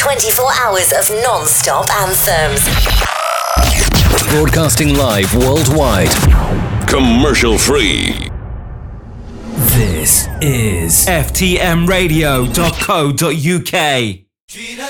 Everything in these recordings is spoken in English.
24 hours of non-stop anthems. Broadcasting live worldwide. Commercial free. This is ftmradio.co.uk.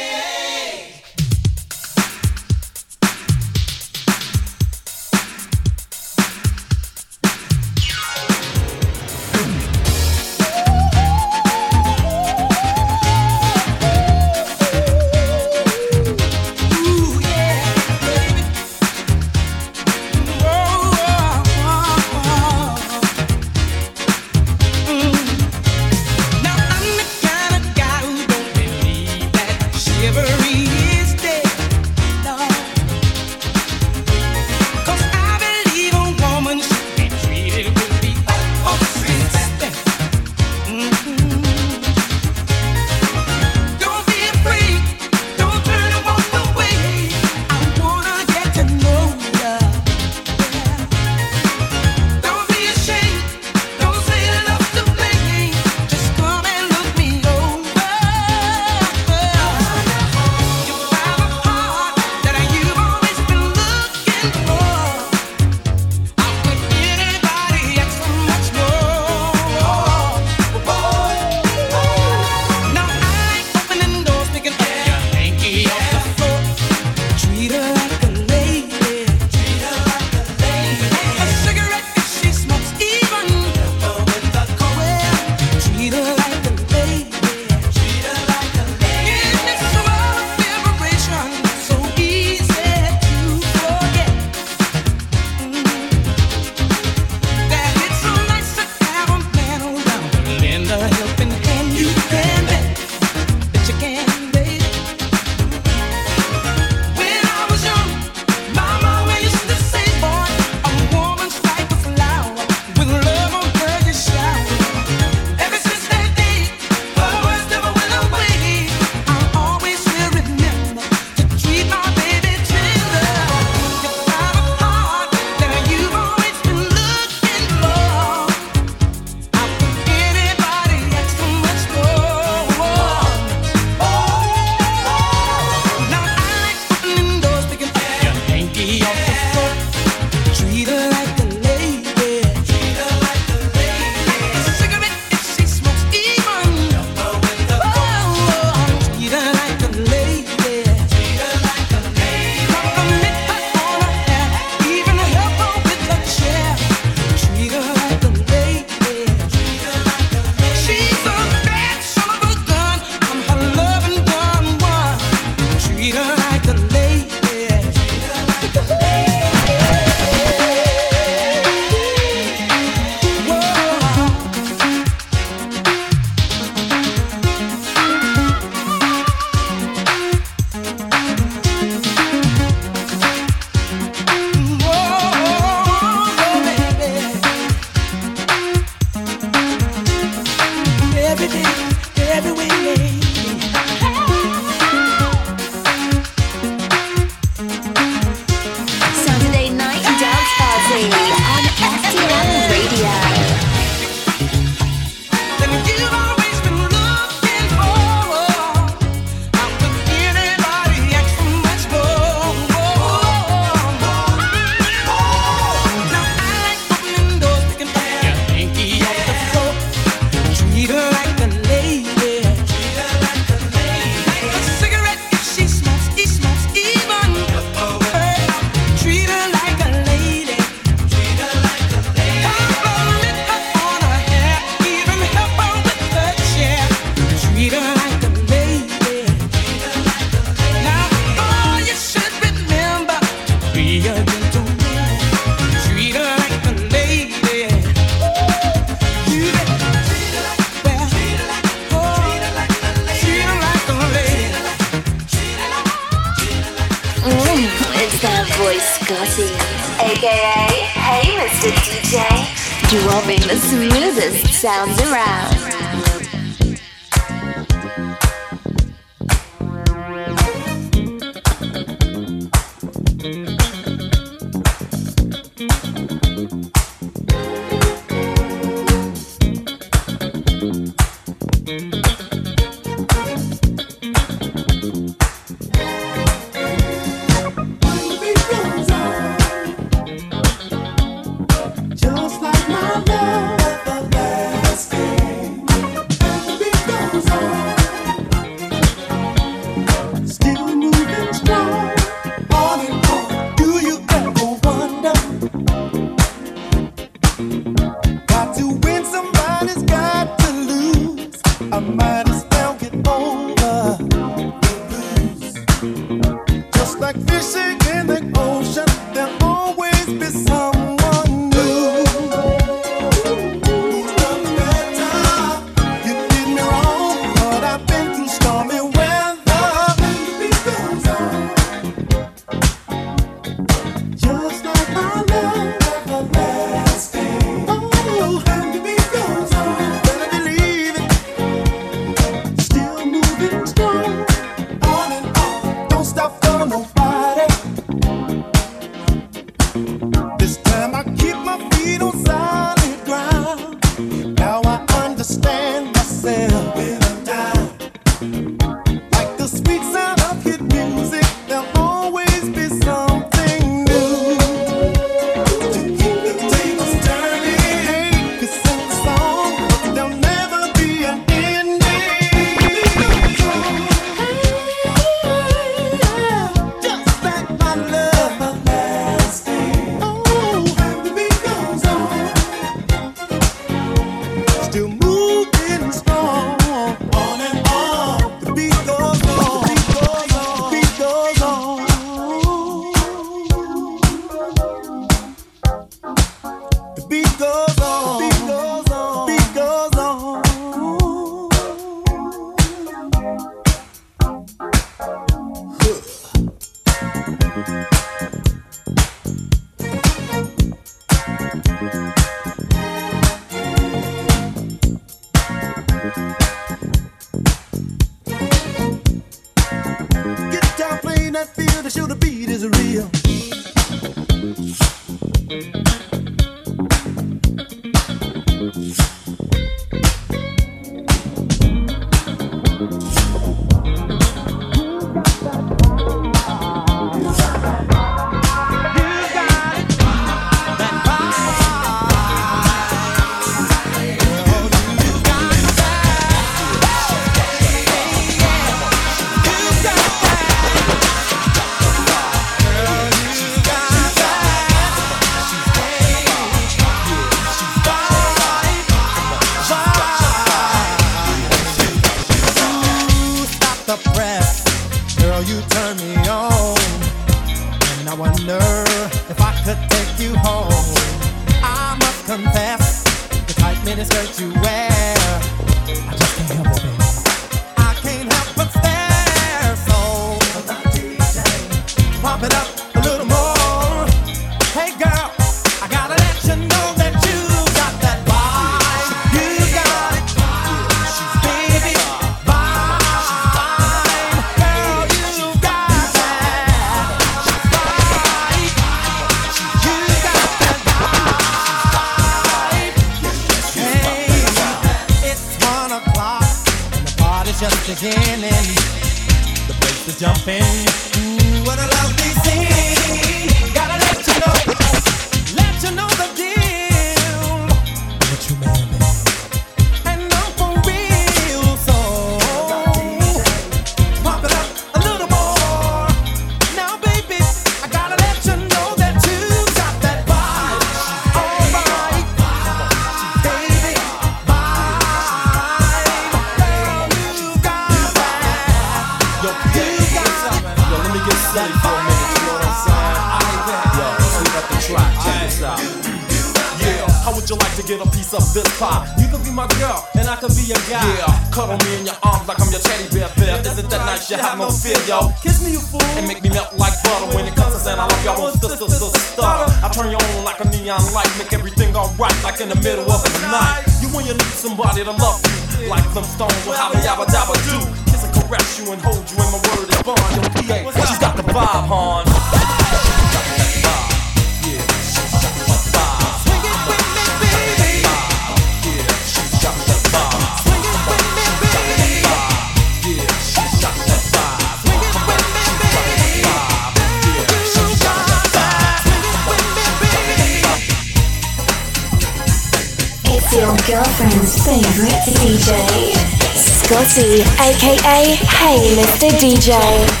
Hey Mr. DJ.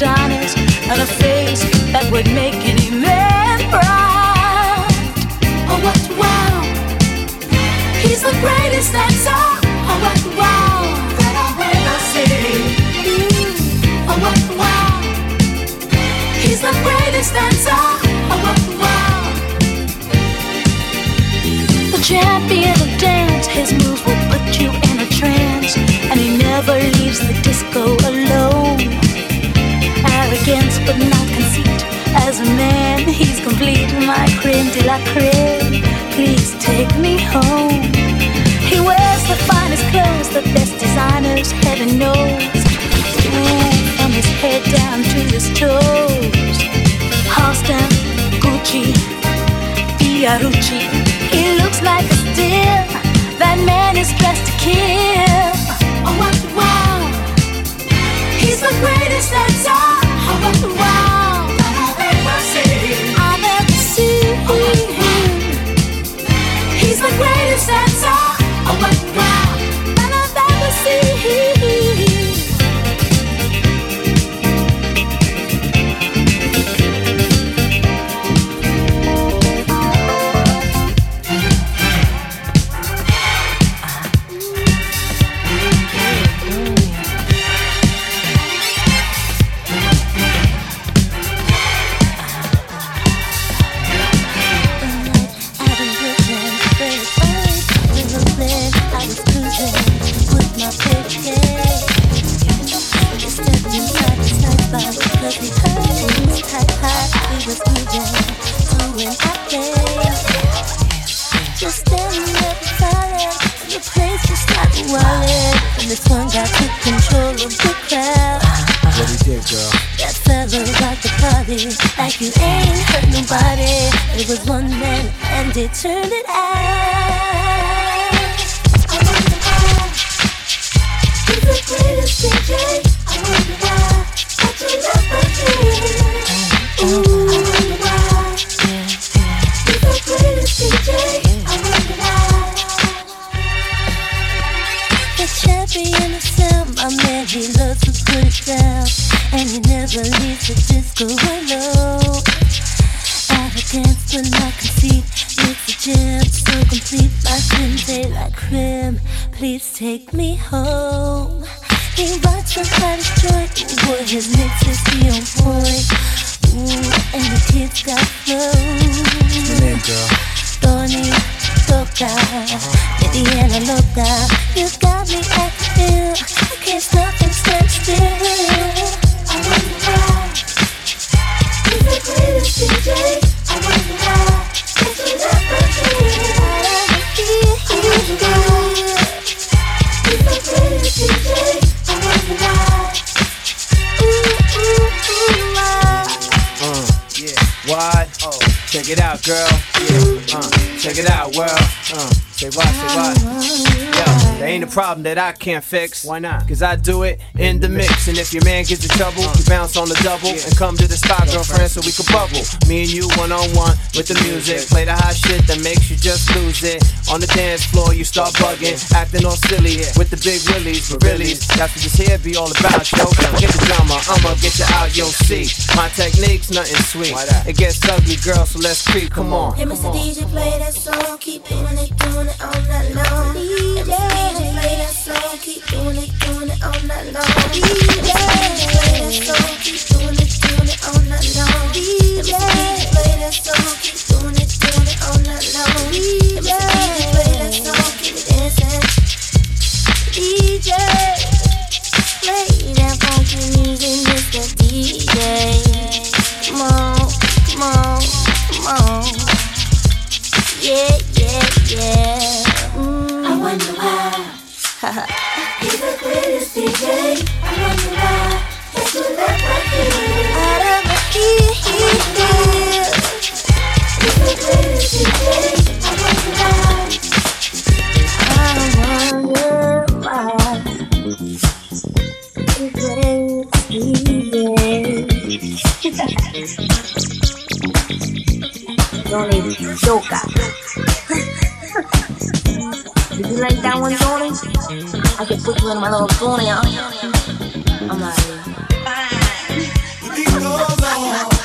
Adonis and a face that would make any man proud. Oh, what wow! He's the greatest dancer. Oh, what wow! That I've ever seen. Oh, what wow! He's the greatest dancer. Oh, what wow! The champion of dance, his moves will put you in a trance, and he never leaves the disco alone arrogance but not conceit. As a man, he's complete, my creme de la creme. Please take me home. He wears the finest clothes, the best designers, heaven knows. Ooh, from his head down to his toes. Halston, Gucci, Fiorucci. He looks like a steal. That man is dressed to kill. Oh, wow! He's the greatest that's all. He's the greatest dancer. Oh, wow, disco alone. Arrogance but not a so complete. My taste like cream. Please take me home. He writes the hottest joint. Be point. Ooh, and the got flow. Tony. You got me. I can't stop and. I. He's the greatest DJ. Check it out, girl. Yeah, uh, check it out, world. Uh, say what, say what. Yo, there ain't a problem that I can't fix. Why not? Cause I do it in the mix. And if your man gets in trouble, you bounce on the double and come to the spot, girlfriend, so we can bubble. Me and you one on one with the music. Play the hot shit that makes you just lose it. On the dance floor, you start bugging, acting all silly with the big willies. But really, that's what this here be all about, yo. Get the drama, I'ma get you out, yo. See, my technique's nothing sweet. It gets ugly, girl, so let's creep. Come on. Hey, Mr. DJ, play that song. Keep doing it, doing it all night long. Hey, DJ, play that song. Keep doing it, doing it all night long. DJ, play that song. Keep doing it, doing it all night long. DJ, play that song. Keep doing it, doing it all night long. DJ, play that song. Keep it dancing. DJ, play that funky music, Mr. DJ. Come on, come on, come on. Yeah, yeah, yeah. Mm. I wonder why. He's the greatest DJ. I wonder why. That's what that right here. Out of. He's the greatest DJ. I wonder why. I wonder why. He's the greatest DJ. Johnny Joker. Did you like that one, Johnny? I can put you in my little Johnny. I'm out of here.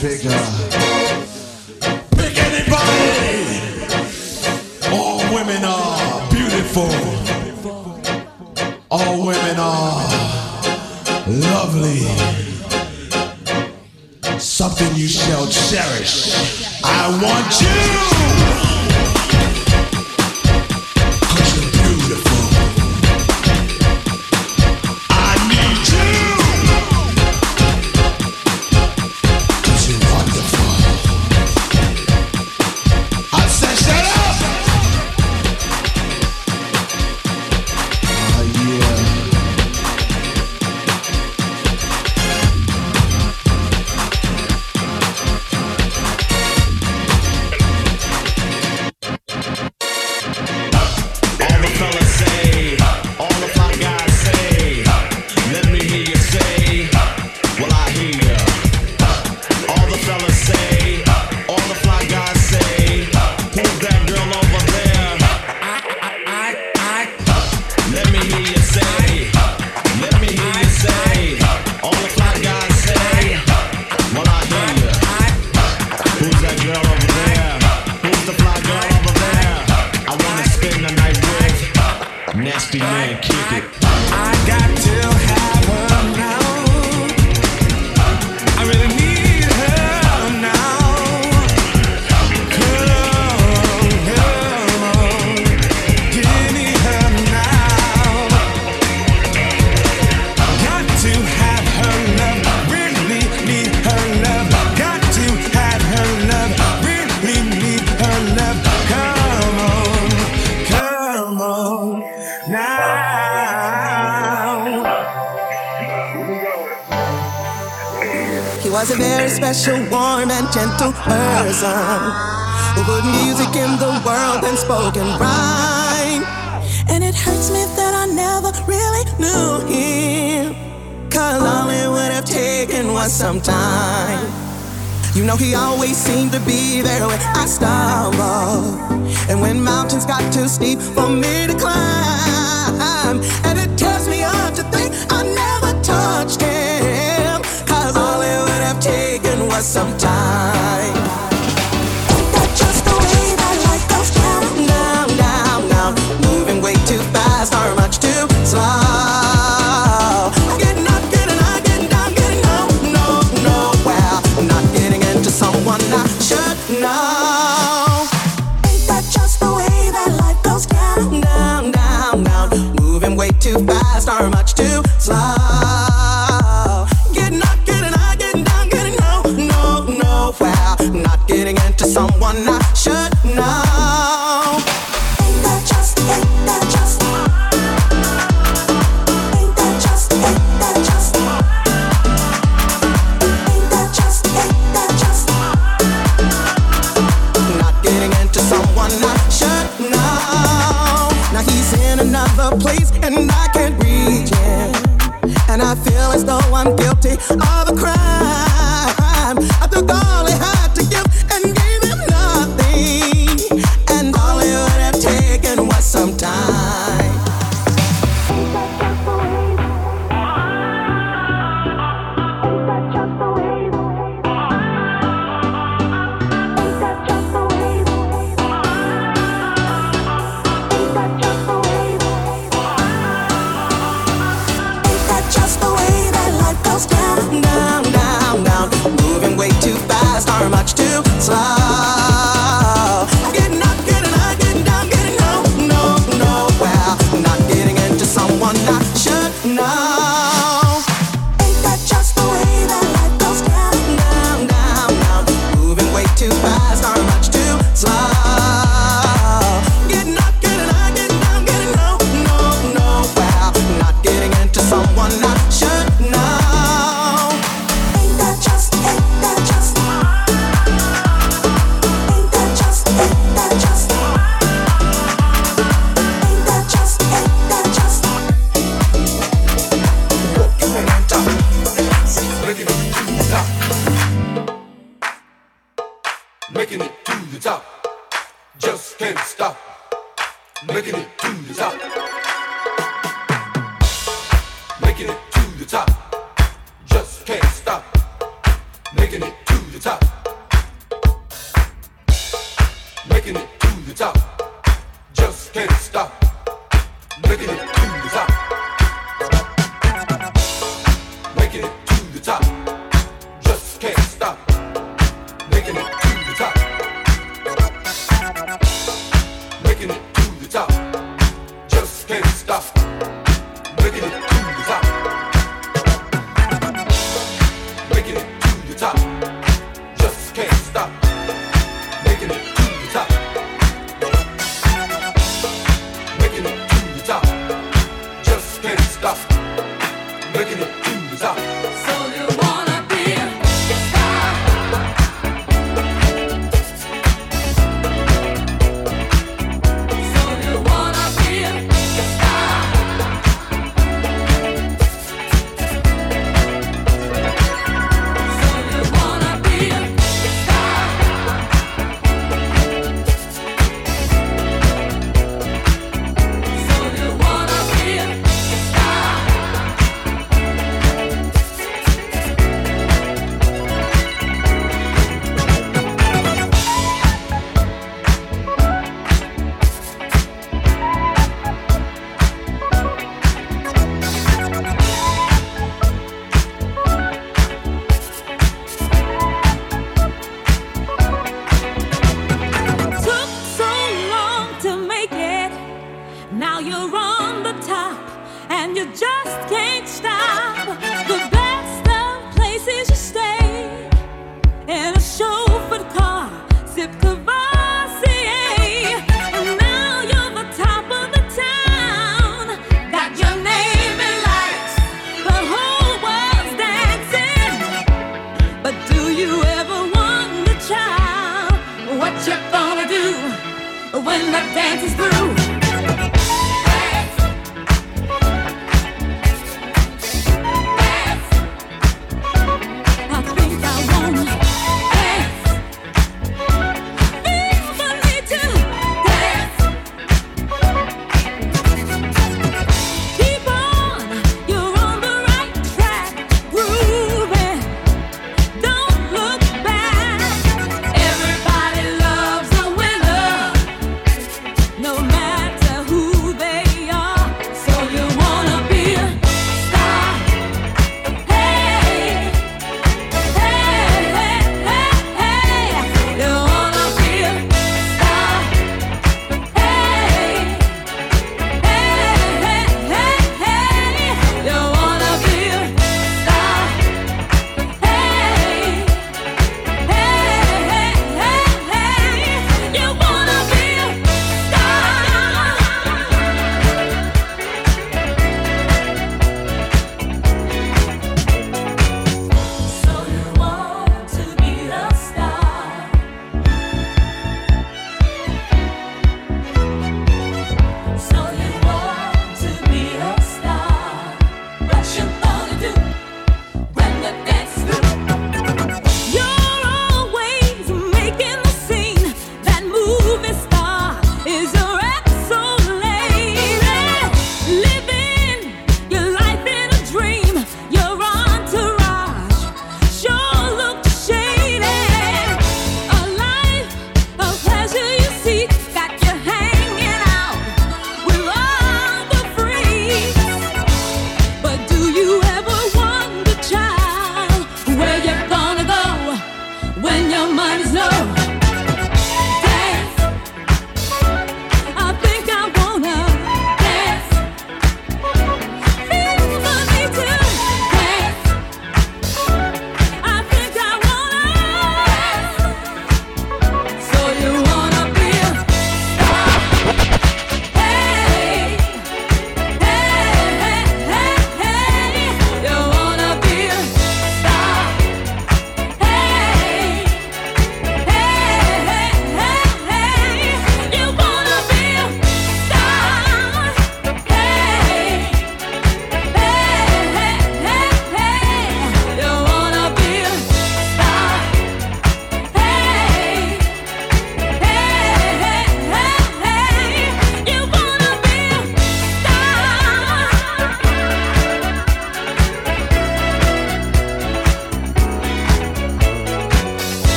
pick up.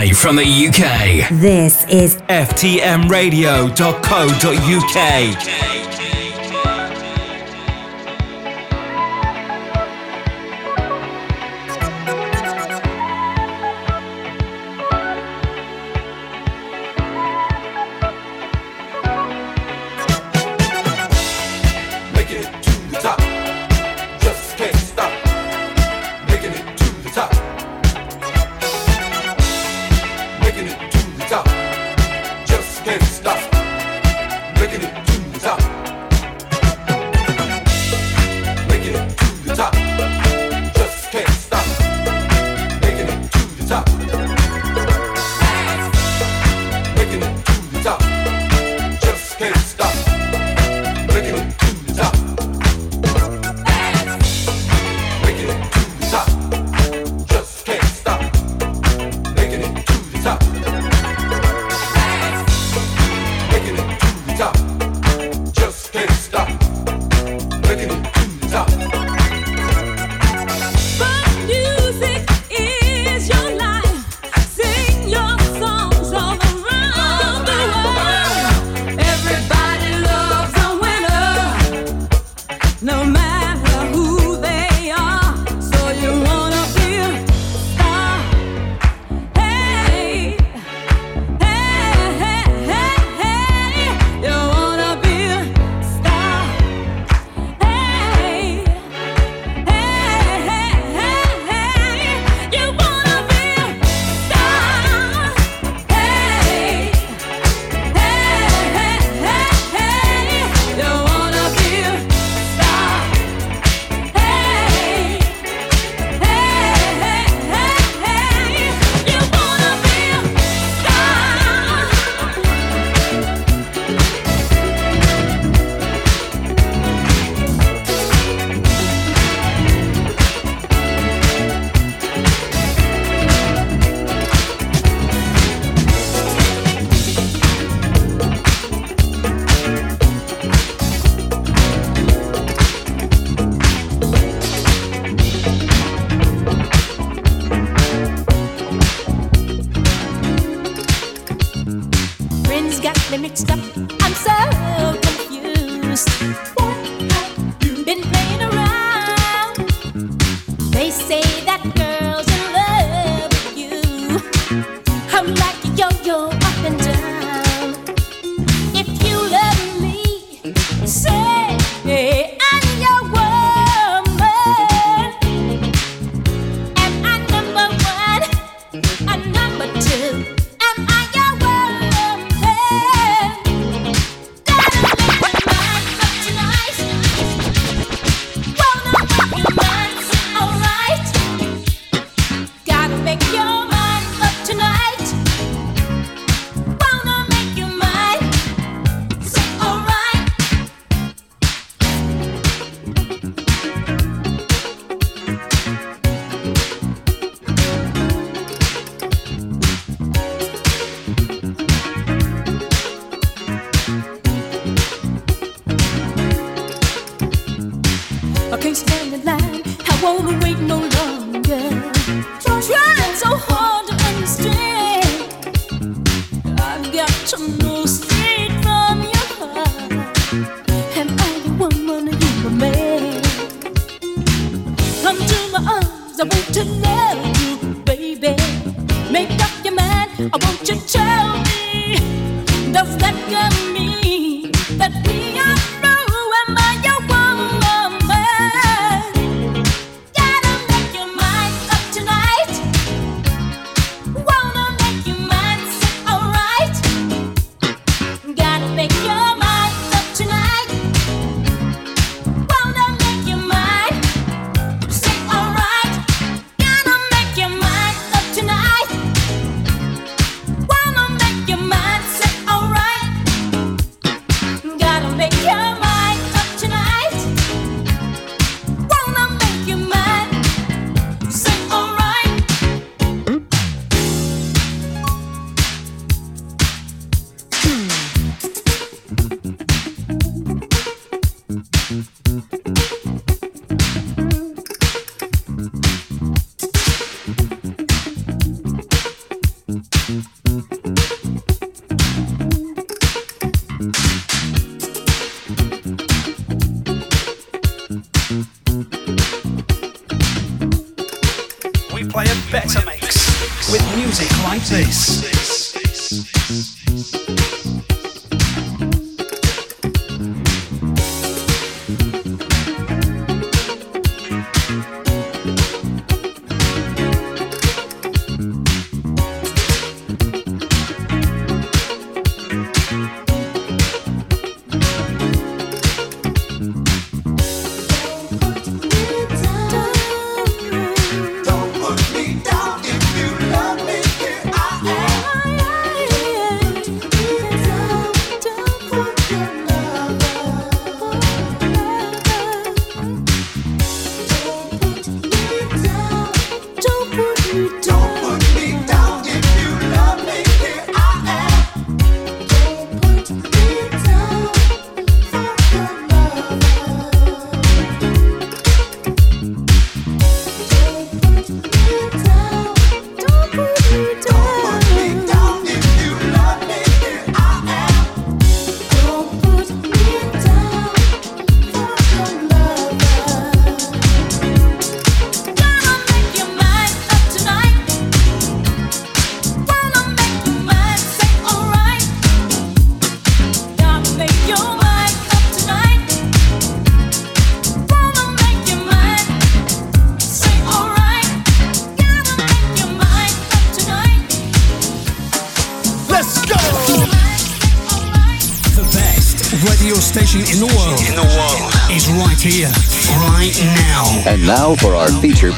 Live from the UK. This is FTMRadio.co.uk.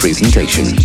presentation.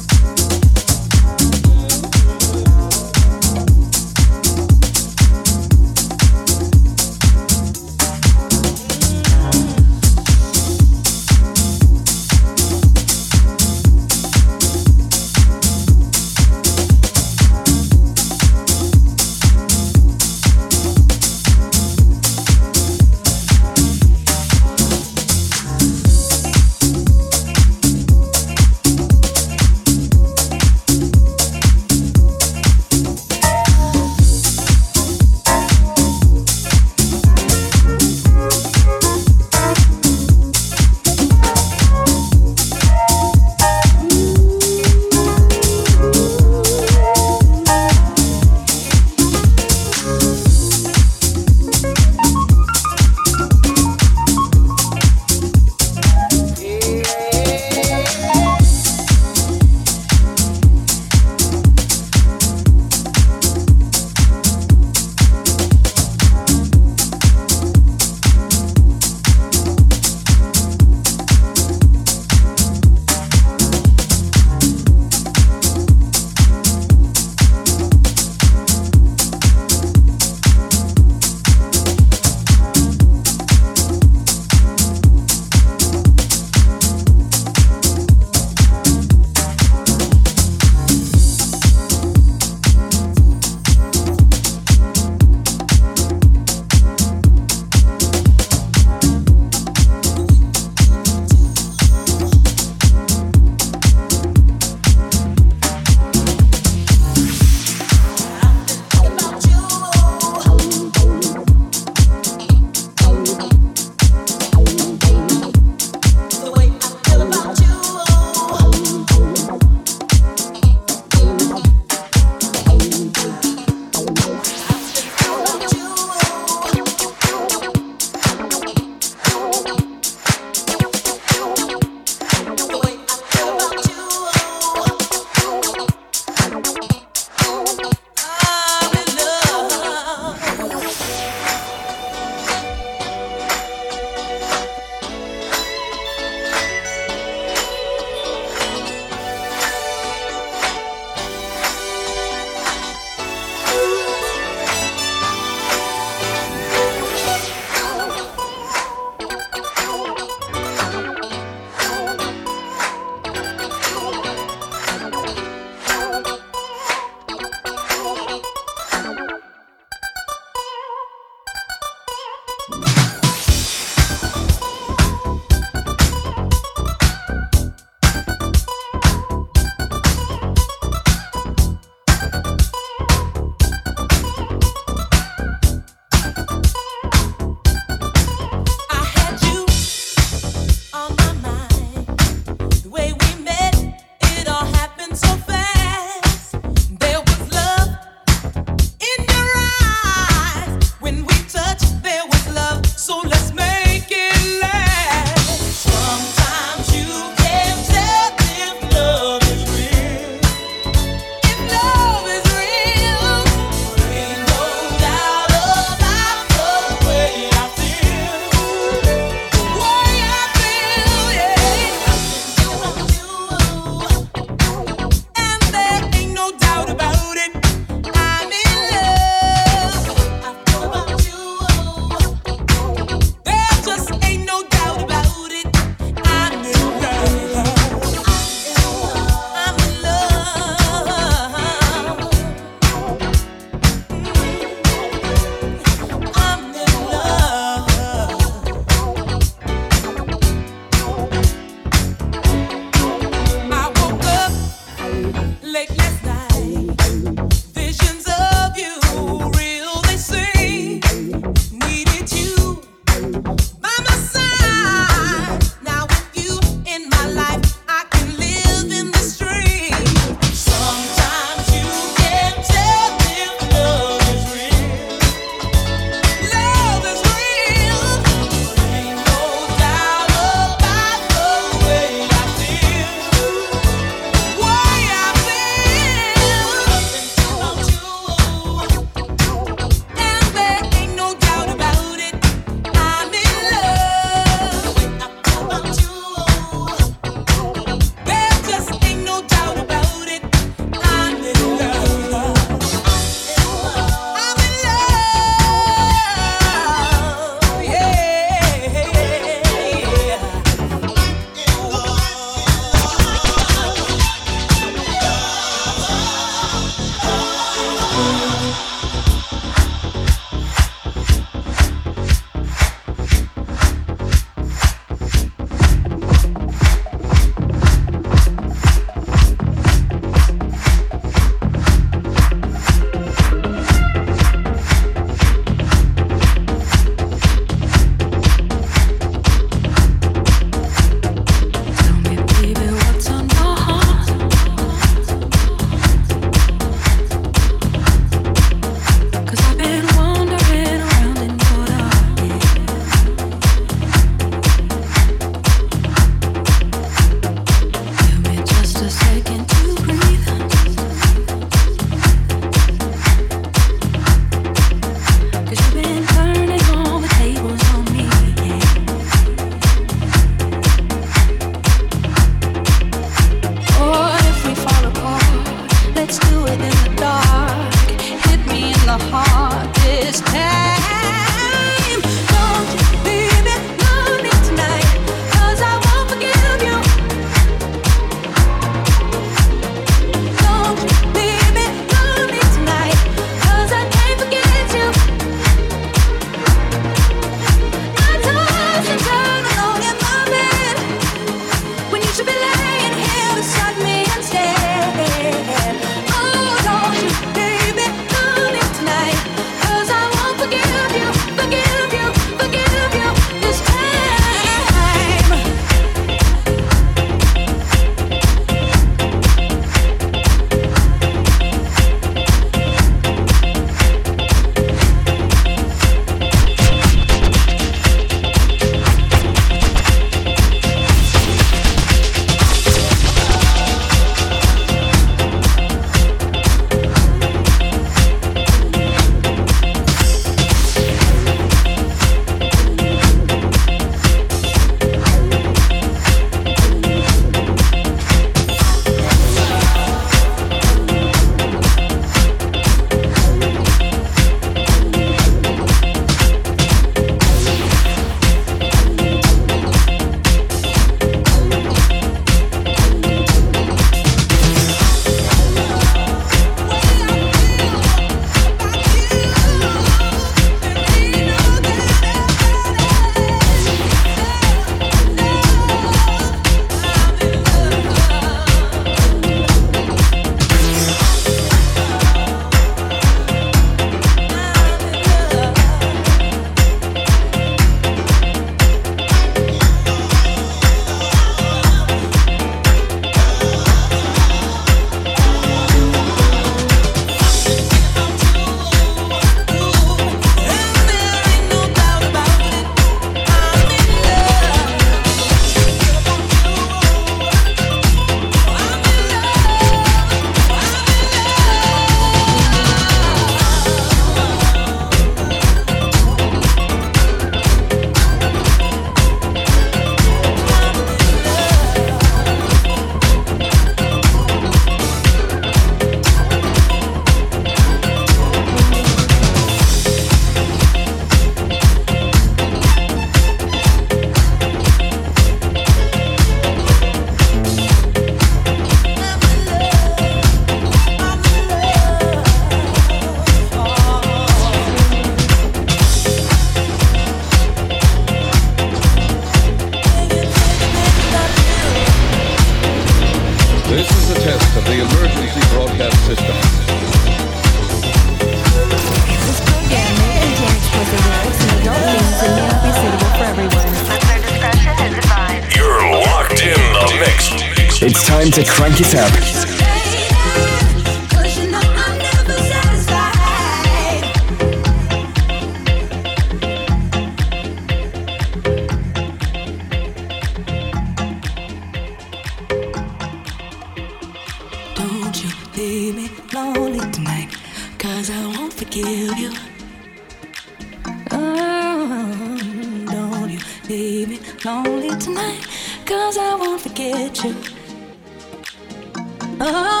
Uh-huh,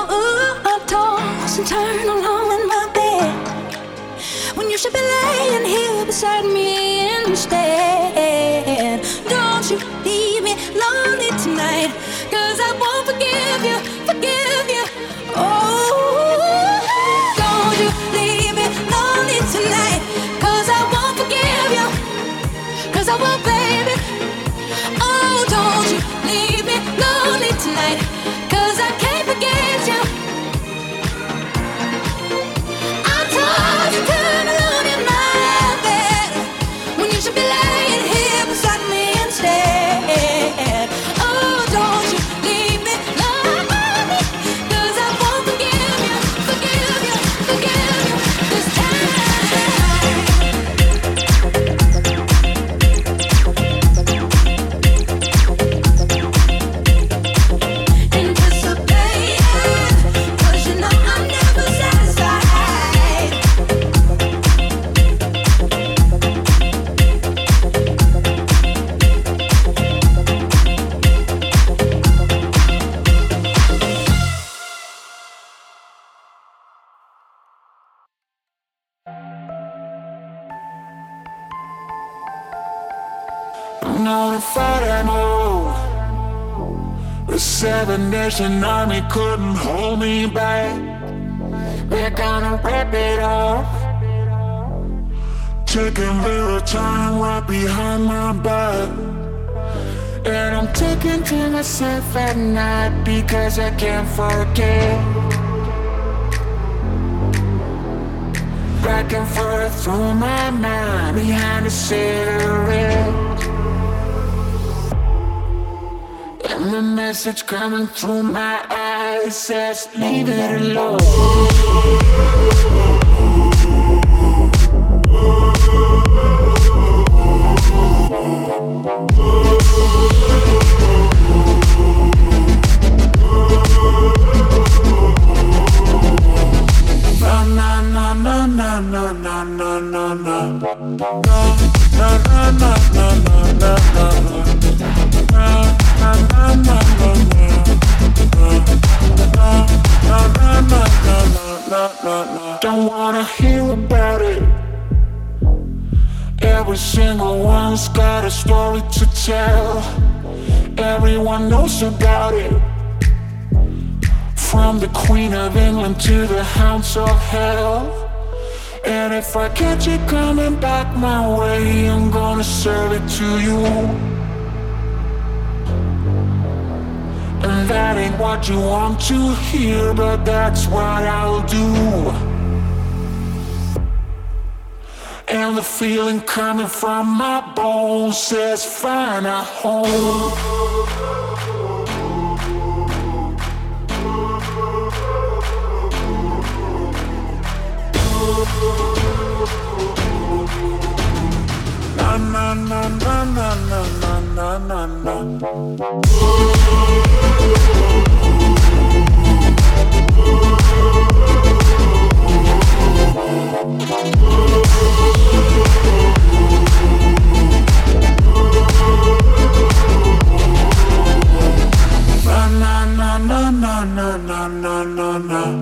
Should be laying here beside me instead. Don't you? Salvation Army couldn't hold me back. We're gonna rip it off. Taking little time right behind my back. And I'm taking to myself at night because I can't forget. Back and forth through my mind behind a cigarette. The message coming through my eyes says, leave it alone. Na na na na na na na na na na don't wanna hear about it. Every single one's got a story to tell. Everyone knows about it. From the Queen of England to the Hounds of Hell. And if I catch you coming back my way, I'm gonna serve it to you. And that ain't what you want to hear, but that's what I'll do. And the feeling coming from my bones says, find a home. Na na na na na na na na na na na na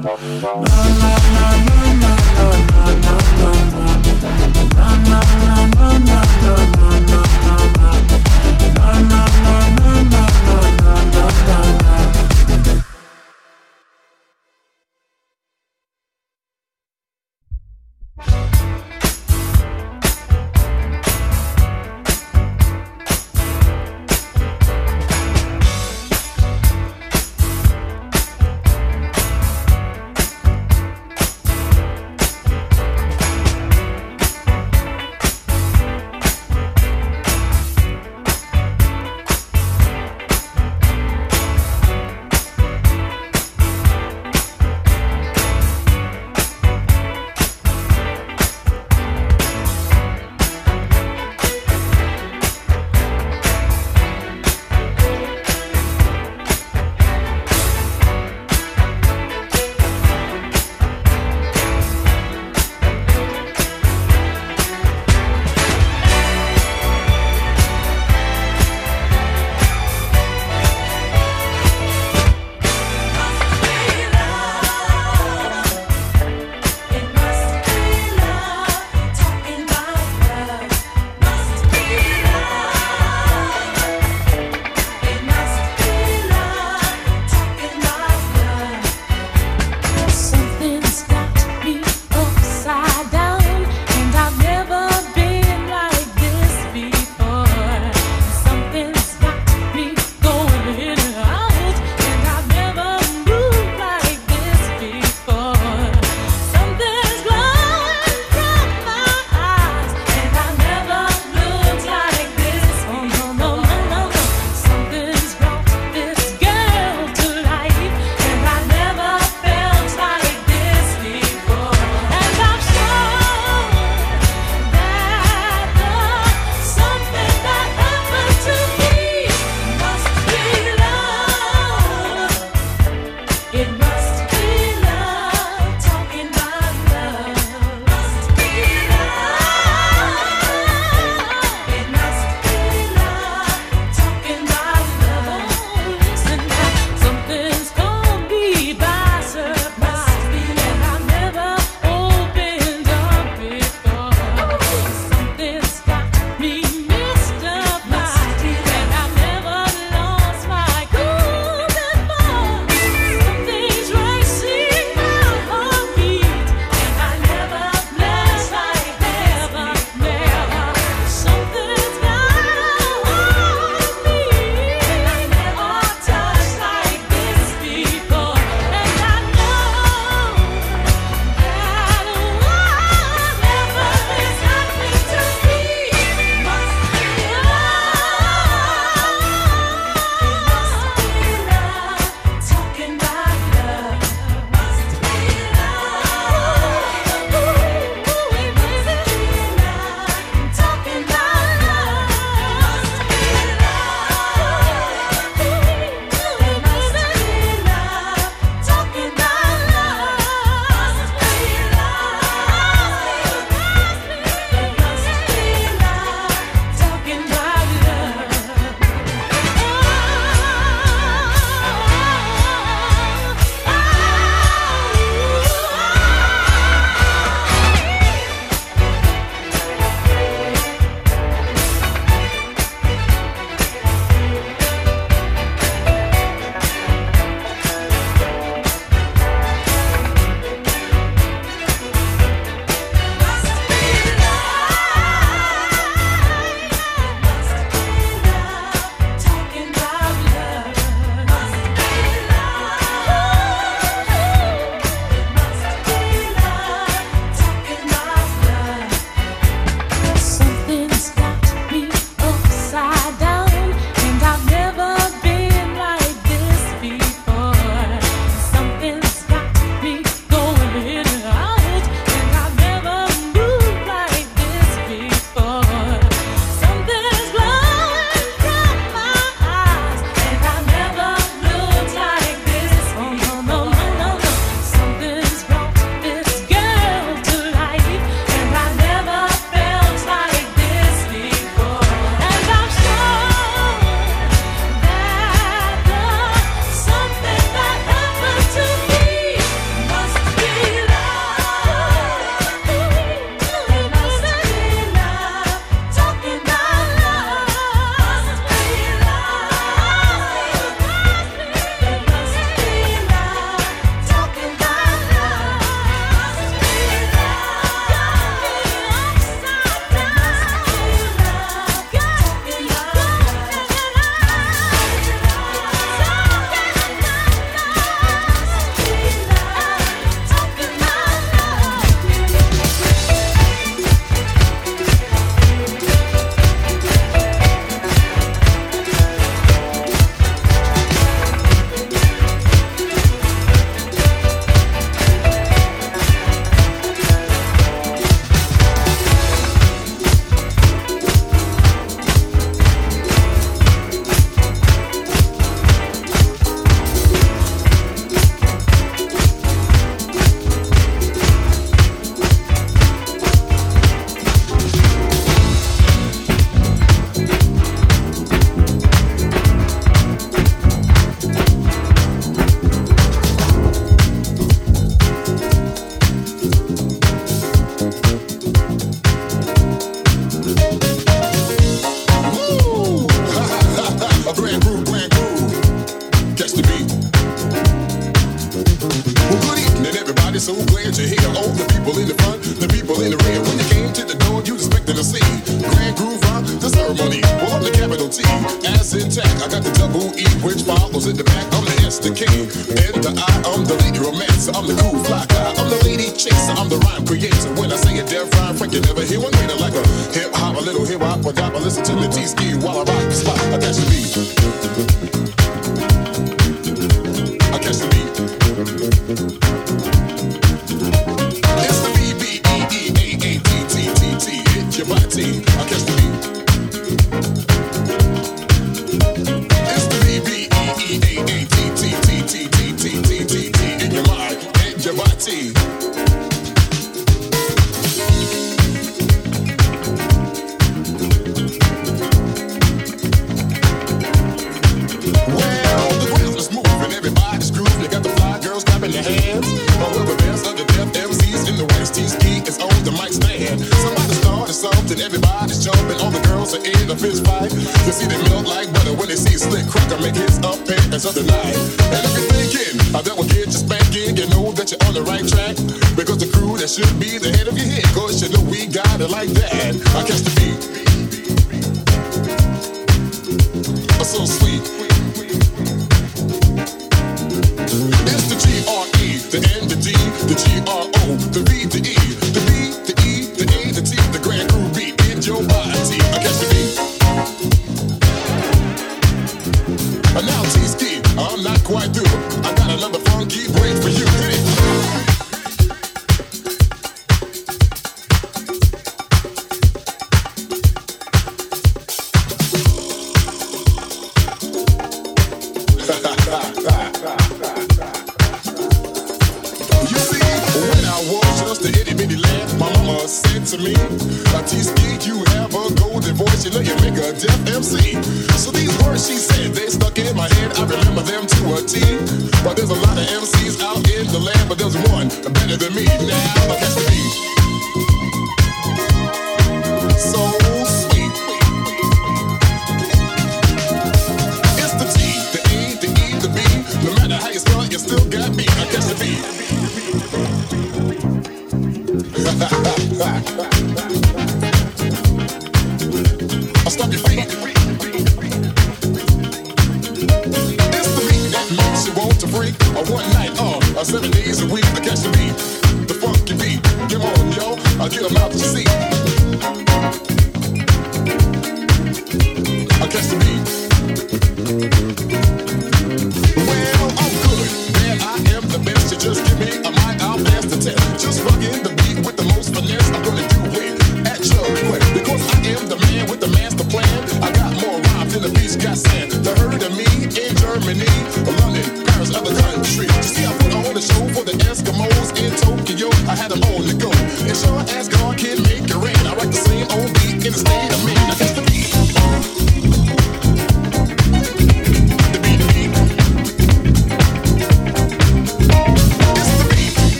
and everybody's jumping. All the girls are in a fist fight. You see them melt like butter when they see slick cracker make his up appearance of the night. And if you're thinking how that will get you spanking, you know that you're on the right track. Because the crew that should be the head of your head, cause you know we got it like that. I catch the beat.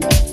Bye.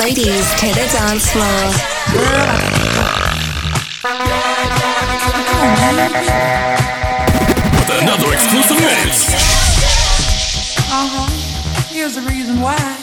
ladies to the dance floor. Another exclusive mix. Uh huh. Here's the reason why.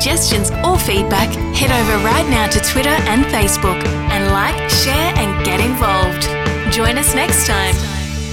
Suggestions,